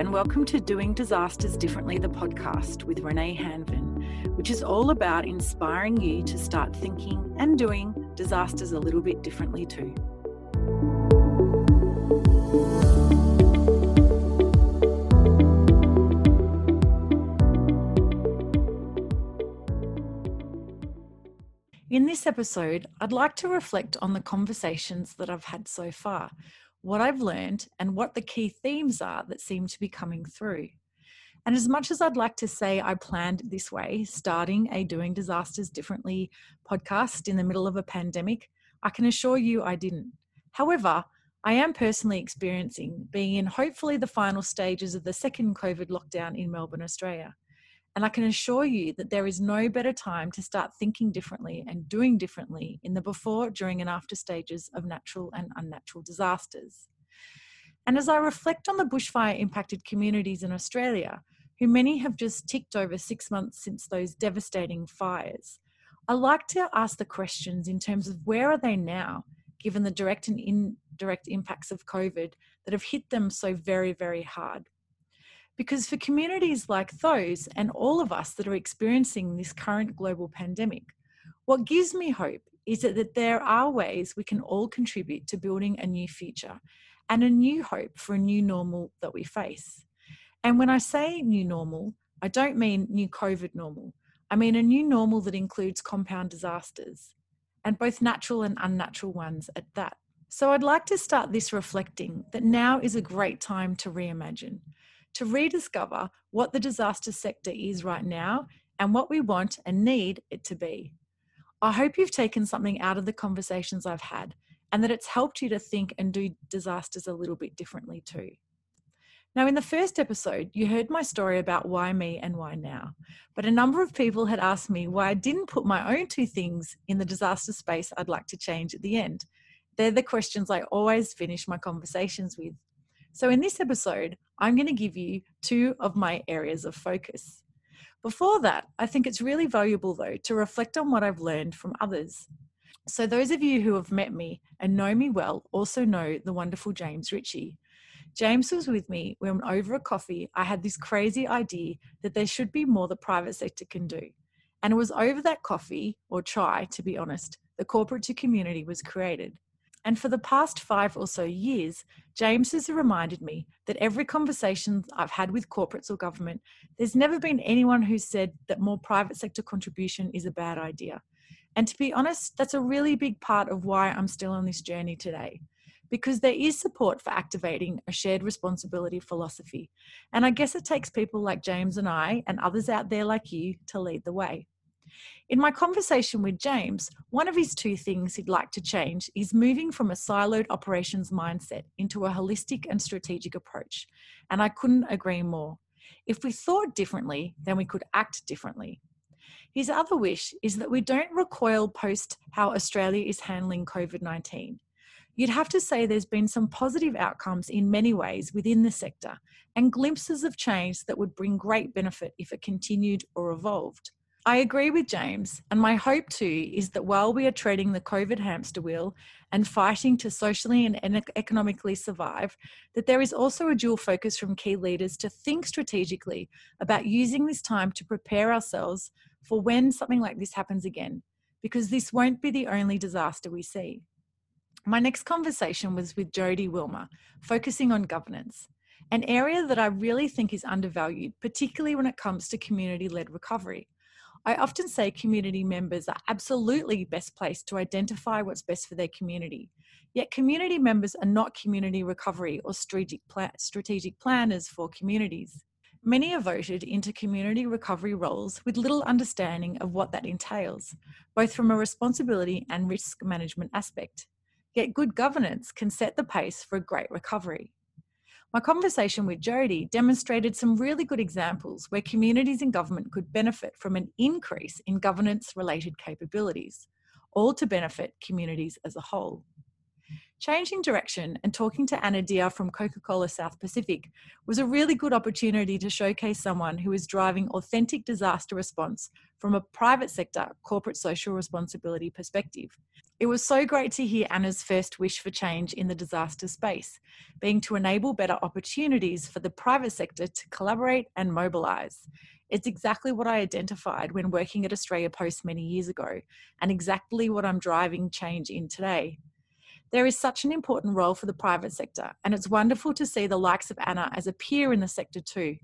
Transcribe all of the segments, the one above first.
and welcome to Doing Disasters Differently, the podcast with Renae Hanvin, which is all about inspiring you to start thinking and doing disasters a little bit differently too. In this episode, I'd like to reflect on the conversations that I've had so far what I've learned, and what the key themes are that seem to be coming through. And as much as I'd like to say I planned this way, starting a Doing Disasters Differently podcast in the middle of a pandemic, I can assure you I didn't. However, I am personally experiencing being in hopefully the final stages of the second COVID lockdown in Melbourne, Australia. And I can assure you that there is no better time to start thinking differently and doing differently in the before, during, and after stages of natural and unnatural disasters. And as I reflect on the bushfire impacted communities in Australia, who many have just ticked over six months since those devastating fires, I like to ask the questions in terms of where are they now, given the direct and indirect impacts of COVID that have hit them so very, very hard. Because for communities like those and all of us that are experiencing this current global pandemic, what gives me hope is that, there are ways we can all contribute to building a new future and a new hope for a new normal that we face. And when I say new normal, I don't mean new COVID normal. I mean a new normal that includes compound disasters, and both natural and unnatural ones at that. So I'd like to start this reflecting that now is a great time to reimagine, to rediscover what the disaster sector is right now and what we want and need it to be. I hope you've taken something out of the conversations I've had and that it's helped you to think and do disasters a little bit differently too. Now, in the first episode, you heard my story about why me and why now. But a number of people had asked me why I didn't put my own two things in the disaster space I'd like to change at the end. They're the questions I always finish my conversations with. So, in this episode, I'm going to give you two of my areas of focus. Before that, I think it's really valuable, though, to reflect on what I've learned from others. So, those of you who have met me and know me well also know the wonderful James Ritchie. James was with me when, over a coffee, I had this crazy idea that there should be more the private sector can do. And it was over that coffee, or chai, to be honest, the corporate to community was created. And for the past five or so years, James has reminded me that every conversation I've had with corporates or government, there's never been anyone who said that more private sector contribution is a bad idea. And to be honest, that's a really big part of why I'm still on this journey today. Because there is support for activating a shared responsibility philosophy. And I guess it takes people like James and I, and others out there like you, to lead the way. In my conversation with James, one of his two things he'd like to change is moving from a siloed operations mindset into a holistic and strategic approach. And I couldn't agree more. If we thought differently, then we could act differently. His other wish is that we don't recoil post how Australia is handling COVID 19. You'd have to say there's been some positive outcomes in many ways within the sector and glimpses of change that would bring great benefit if it continued or evolved. I agree with James, and my hope too is that while we are treading the COVID hamster wheel and fighting to socially and economically survive, that there is also a dual focus from key leaders to think strategically about using this time to prepare ourselves for when something like this happens again, because this won't be the only disaster we see. My next conversation was with Jody Wilmer, focusing on governance, an area that I really think is undervalued, particularly when it comes to community led recovery. I often say community members are absolutely best placed to identify what's best for their community. Yet, community members are not community recovery or strategic, planners for communities. Many are voted into community recovery roles with little understanding of what that entails, both from a responsibility and risk management aspect. Yet, good governance can set the pace for a great recovery. My conversation with Jody demonstrated some really good examples where communities and government could benefit from an increase in governance related capabilities, all to benefit communities as a whole. Changing direction and talking to Anna Dia from Coca Cola South Pacific was a really good opportunity to showcase someone who is driving authentic disaster response from a private sector corporate social responsibility perspective. It was so great to hear Anna's first wish for change in the disaster space, being to enable better opportunities for the private sector to collaborate and mobilise. It's exactly what I identified when working at Australia Post many years ago, and exactly what I'm driving change in today. There is such an important role for the private sector, and it's wonderful to see the likes of Anna as a peer in the sector too.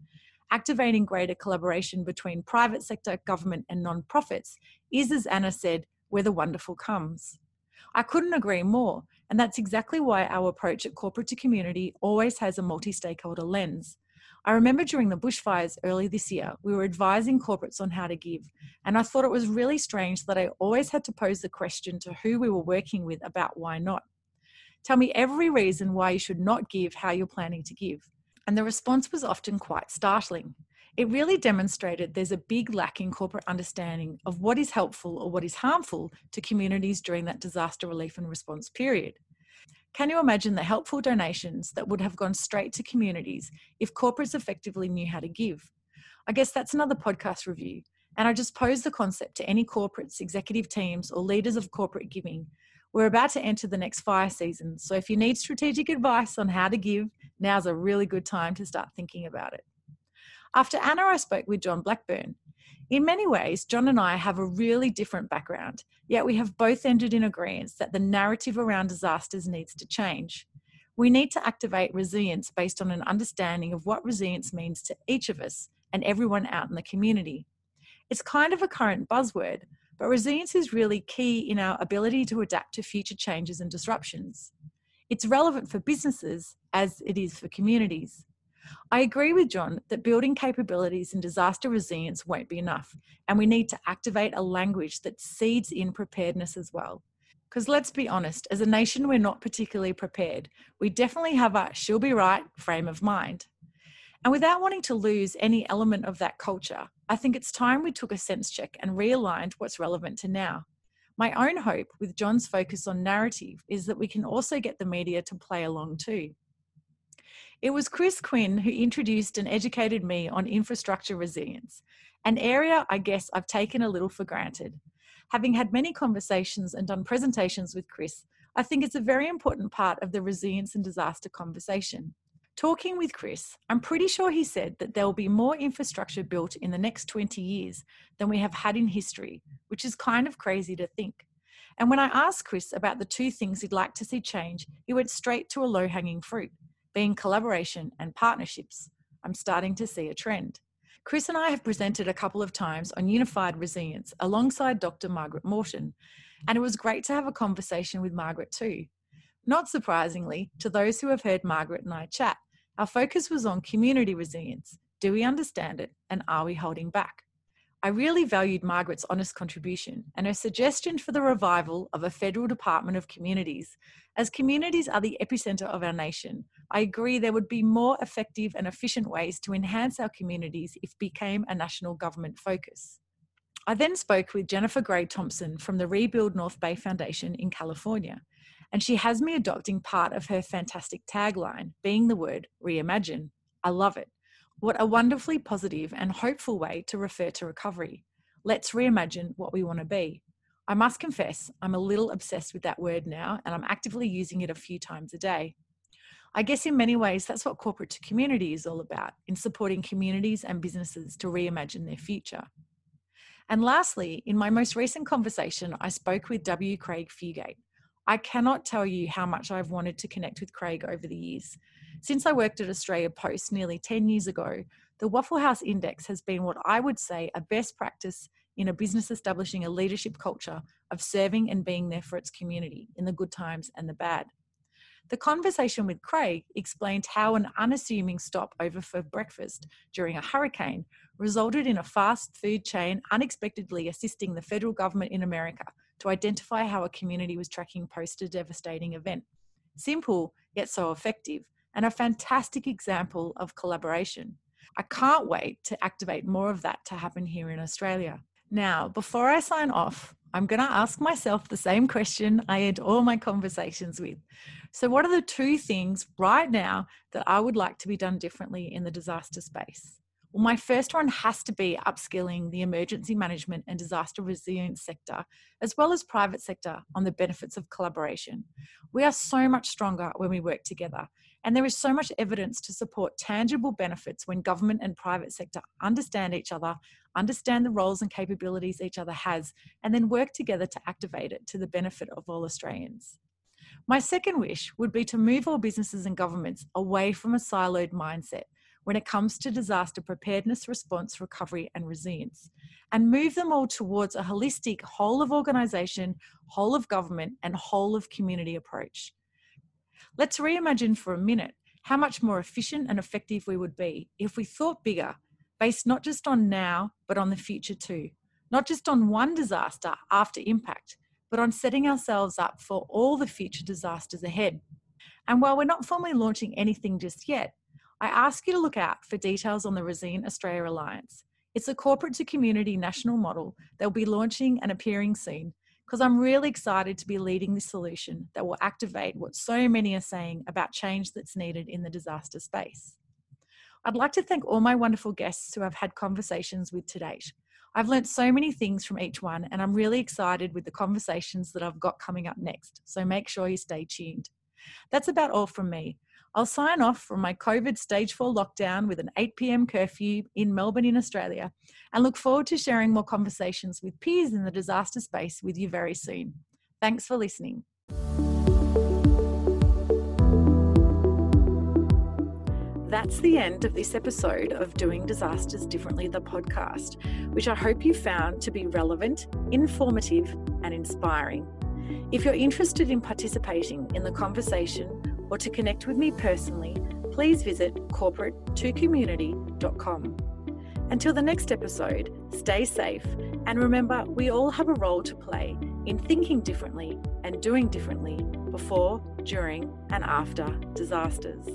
Activating greater collaboration between private sector, government, and non-profits is, as Anna said, where the wonderful comes. I couldn't agree more, and that's exactly why our approach at corporate to community always has a multi stakeholder lens. I remember during the bushfires early this year, we were advising corporates on how to give, and I thought it was really strange that I always had to pose the question to who we were working with about why not. Tell me every reason why you should not give how you're planning to give. And the response was often quite startling. It really demonstrated there's a big lack in corporate understanding of what is helpful or what is harmful to communities during that disaster relief and response period. Can you imagine the helpful donations that would have gone straight to communities if corporates effectively knew how to give? I guess that's another podcast review. And I just pose the concept to any corporates, executive teams, or leaders of corporate giving we're about to enter the next fire season, so if you need strategic advice on how to give, now's a really good time to start thinking about it. After Anna, I spoke with John Blackburn. In many ways, John and I have a really different background, yet we have both ended in agreement that the narrative around disasters needs to change. We need to activate resilience based on an understanding of what resilience means to each of us and everyone out in the community. It's kind of a current buzzword, but resilience is really key in our ability to adapt to future changes and disruptions. It's relevant for businesses as it is for communities. I agree with John that building capabilities in disaster resilience won't be enough, and we need to activate a language that seeds in preparedness as well. Because let's be honest, as a nation, we're not particularly prepared. We definitely have a she'll be right frame of mind. And without wanting to lose any element of that culture, I think it's time we took a sense check and realigned what's relevant to now. My own hope with John's focus on narrative is that we can also get the media to play along too. It was Chris Quinn who introduced and educated me on infrastructure resilience, an area I guess I've taken a little for granted. Having had many conversations and done presentations with Chris, I think it's a very important part of the resilience and disaster conversation. Talking with Chris, I'm pretty sure he said that there will be more infrastructure built in the next 20 years than we have had in history, which is kind of crazy to think. And when I asked Chris about the two things he'd like to see change, he went straight to a low hanging fruit, being collaboration and partnerships. I'm starting to see a trend. Chris and I have presented a couple of times on unified resilience alongside Dr. Margaret Moreton, and it was great to have a conversation with Margaret too. Not surprisingly, to those who have heard Margaret and I chat, our focus was on community resilience. Do we understand it and are we holding back? I really valued Margaret's honest contribution and her suggestion for the revival of a federal Department of Communities. As communities are the epicenter of our nation, I agree there would be more effective and efficient ways to enhance our communities if became a national government focus. I then spoke with Jennifer Gray Thompson from the Rebuild North Bay Foundation in California and she has me adopting part of her fantastic tagline, being the word reimagine. I love it. What a wonderfully positive and hopeful way to refer to recovery. Let's reimagine what we want to be. I must confess, I'm a little obsessed with that word now, and I'm actively using it a few times a day. I guess in many ways, that's what corporate to community is all about in supporting communities and businesses to reimagine their future. And lastly, in my most recent conversation, I spoke with W. Craig Fugate, I cannot tell you how much I've wanted to connect with Craig over the years. Since I worked at Australia Post nearly 10 years ago, the Waffle House Index has been what I would say a best practice in a business establishing a leadership culture of serving and being there for its community in the good times and the bad. The conversation with Craig explained how an unassuming stop over for breakfast during a hurricane resulted in a fast food chain unexpectedly assisting the federal government in America to identify how a community was tracking post a devastating event. Simple, yet so effective, and a fantastic example of collaboration. I can't wait to activate more of that to happen here in Australia. Now, before I sign off, I'm going to ask myself the same question I end all my conversations with. So, what are the two things right now that I would like to be done differently in the disaster space? Well, my first one has to be upskilling the emergency management and disaster resilience sector, as well as private sector, on the benefits of collaboration. We are so much stronger when we work together, and there is so much evidence to support tangible benefits when government and private sector understand each other, understand the roles and capabilities each other has, and then work together to activate it to the benefit of all Australians. My second wish would be to move all businesses and governments away from a siloed mindset when it comes to disaster preparedness, response, recovery, and resilience, and move them all towards a holistic whole of organisation, whole of government, and whole of community approach. Let's reimagine for a minute how much more efficient and effective we would be if we thought bigger, based not just on now, but on the future too. Not just on one disaster after impact, but on setting ourselves up for all the future disasters ahead. And while we're not formally launching anything just yet, I ask you to look out for details on the Resilient Australia Alliance. It's a corporate to community national model that will be launching and appearing soon because I'm really excited to be leading this solution that will activate what so many are saying about change that's needed in the disaster space. I'd like to thank all my wonderful guests who I've had conversations with to date. I've learnt so many things from each one, and I'm really excited with the conversations that I've got coming up next. So make sure you stay tuned. That's about all from me. I'll sign off from my COVID stage four lockdown with an 8 pm curfew in Melbourne, in Australia, and look forward to sharing more conversations with peers in the disaster space with you very soon. Thanks for listening. That's the end of this episode of Doing Disasters Differently, the podcast, which I hope you found to be relevant, informative, and inspiring. If you're interested in participating in the conversation or to connect with me personally, please visit corporate2community.com. Until the next episode, stay safe and remember we all have a role to play in thinking differently and doing differently before, during, and after disasters.